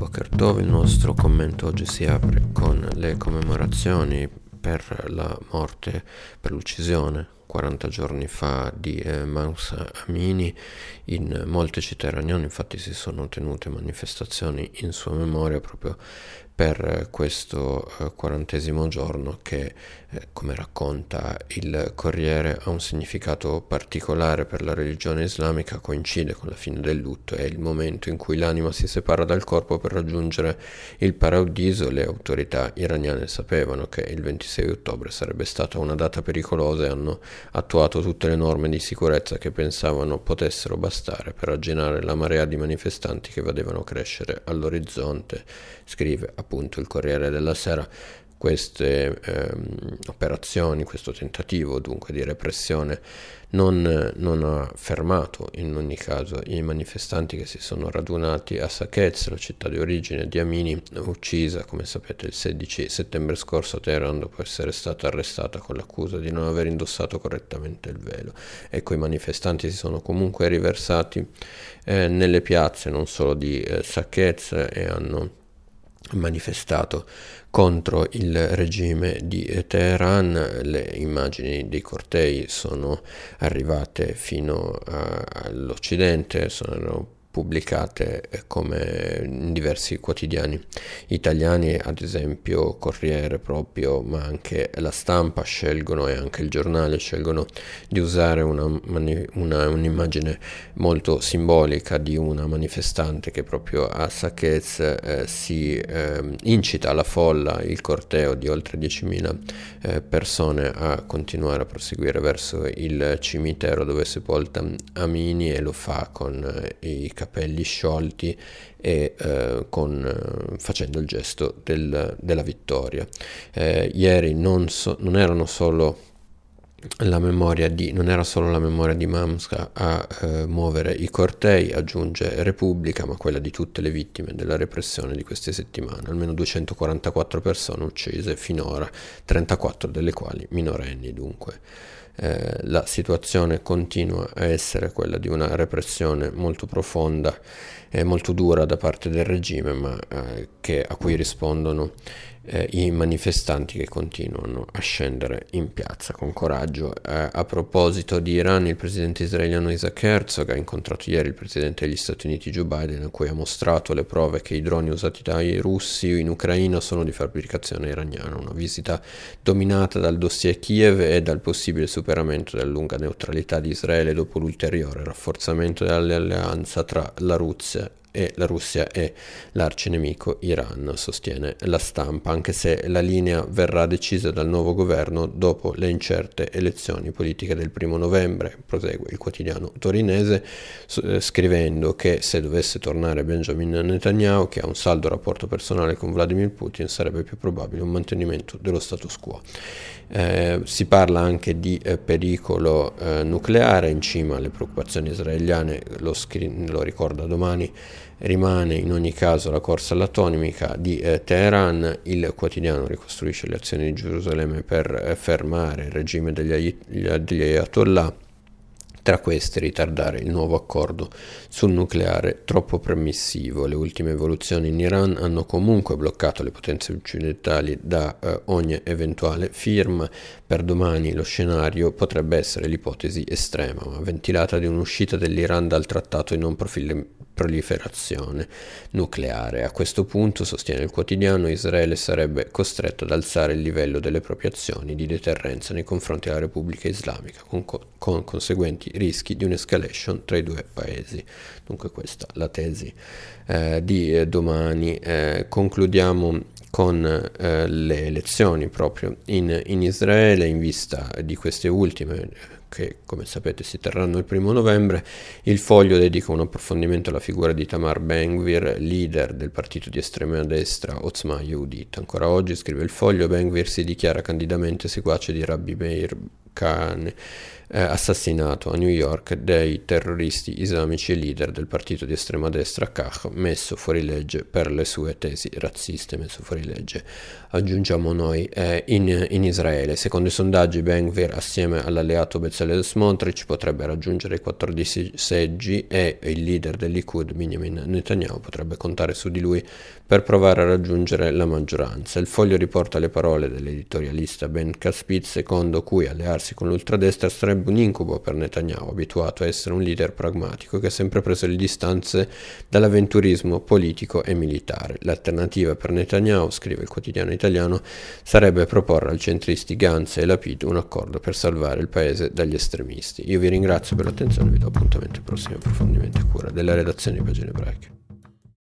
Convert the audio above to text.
Boker Tov, il nostro commento oggi si apre con le commemorazioni per la morte, per l'uccisione 40 giorni fa di eh, Mansa Amini. In molte città iraniane infatti si sono tenute manifestazioni in sua memoria proprio per questo eh, quarantesimo giorno che, eh, come racconta il Corriere, ha un significato particolare per la religione islamica, coincide con la fine del lutto, è il momento in cui l'anima si separa dal corpo per raggiungere il paradiso. Le autorità iraniane sapevano che il 26 ottobre sarebbe stata una data pericolosa e hanno attuato tutte le norme di sicurezza che pensavano potessero bastare per arginare la marea di manifestanti che vedevano crescere all'orizzonte, scrive appunto il Corriere della Sera queste ehm, operazioni, questo tentativo dunque di repressione non, non, ha fermato in ogni caso i manifestanti che si sono radunati a Sakez, la città di origine di Amini, uccisa come sapete il 16 settembre scorso a Teheran dopo essere stata arrestata con l'accusa di non aver indossato correttamente il velo. Ecco i manifestanti si sono comunque riversati eh, nelle piazze non solo di eh, Sakez e hanno manifestato contro il regime di Teheran. Le immagini dei cortei sono arrivate fino a, all'Occidente, sono pubblicate eh, come in diversi quotidiani italiani, ad esempio Corriere proprio, ma anche la stampa scelgono e anche il giornale scelgono di usare una, una, un'immagine molto simbolica di una manifestante che proprio a Saqqez eh, si eh, incita alla folla, il corteo di oltre 10.000 eh, persone a continuare a proseguire verso il cimitero dove è sepolta Amini e lo fa con eh, i capelli sciolti e eh, con, eh, facendo il gesto del, della vittoria. Eh, ieri non, so, non erano solo la memoria di, non era solo la memoria di Mamska a eh, muovere i cortei, aggiunge Repubblica, ma quella di tutte le vittime della repressione di queste settimane, almeno 244 persone uccise finora, 34 delle quali minorenni dunque. Eh, la situazione continua a essere quella di una repressione molto profonda e molto dura da parte del regime, ma eh, che, a cui rispondono eh, i manifestanti che continuano a scendere in piazza con coraggio. Eh, a proposito di Iran, il presidente israeliano Isaac Herzog ha incontrato ieri il presidente degli Stati Uniti Joe Biden, a cui ha mostrato le prove che i droni usati dai russi in Ucraina sono di fabbricazione iraniana. Una visita dominata dal dossier Kiev e dal possibile superamento della lunga neutralità di Israele dopo l'ulteriore rafforzamento dell'alleanza tra la Russia e la Russia è l'arcinemico Iran, sostiene la stampa, anche se la linea verrà decisa dal nuovo governo dopo le incerte elezioni politiche del primo novembre, prosegue il quotidiano torinese, eh, scrivendo che se dovesse tornare Benjamin Netanyahu, che ha un saldo rapporto personale con Vladimir Putin, sarebbe più probabile un mantenimento dello status quo. Eh, si parla anche di eh, pericolo eh, nucleare in cima alle preoccupazioni israeliane, lo, scri- lo, ricorda domani, rimane in ogni caso la corsa all'atomica di eh, Teheran, il quotidiano ricostruisce le azioni di Gerusalemme per eh, fermare il regime degli, degli Ayatollah tra queste ritardare il nuovo accordo sul nucleare troppo permissivo. Le ultime evoluzioni in Iran hanno comunque bloccato le potenze occidentali da eh, ogni eventuale firma. Per domani lo scenario potrebbe essere l'ipotesi estrema, ma ventilata di un'uscita dell'Iran dal trattato di non profil- proliferazione nucleare. A questo punto, sostiene il quotidiano, Israele sarebbe costretto ad alzare il livello delle proprie azioni di deterrenza nei confronti della Repubblica Islamica, con, co- con conseguenti rischi di un'escalation tra i due paesi. Dunque questa è la tesi eh, di eh, domani. Eh, concludiamo con eh, le elezioni proprio in, in Israele in vista di queste ultime che come sapete si terranno il primo novembre, il foglio dedica un approfondimento alla figura di Tamar Ben-Gvir, leader del partito di estrema destra Otzma Yehudit. Ancora oggi, scrive il foglio, Ben-Gvir si dichiara candidamente seguace di Rabbi Meir Khan eh, assassinato a New York dai terroristi islamici e leader del partito di estrema destra Kach, messo fuori legge per le sue tesi razziste, messo fuori legge, aggiungiamo noi, eh, in, in, Israele. Secondo i sondaggi Ben Gvir assieme all'alleato Bezalel Smotrich potrebbe raggiungere i 14 seggi e il leader del Likud, Benjamin Netanyahu, potrebbe contare su di lui per provare a raggiungere la maggioranza. Il foglio riporta le parole dell'editorialista Ben Caspit, secondo cui allearsi con l'ultradestra sarebbe un incubo per Netanyahu, abituato a essere un leader pragmatico che ha sempre preso le distanze dall'avventurismo politico e militare. L'alternativa per Netanyahu, scrive il quotidiano italiano, sarebbe proporre al centristi Gantz e Lapid un accordo per salvare il paese dagli estremisti. Io vi ringrazio per l'attenzione e vi do appuntamento ai prossimi approfondimenti a cura della redazione di Pagine Ebraiche.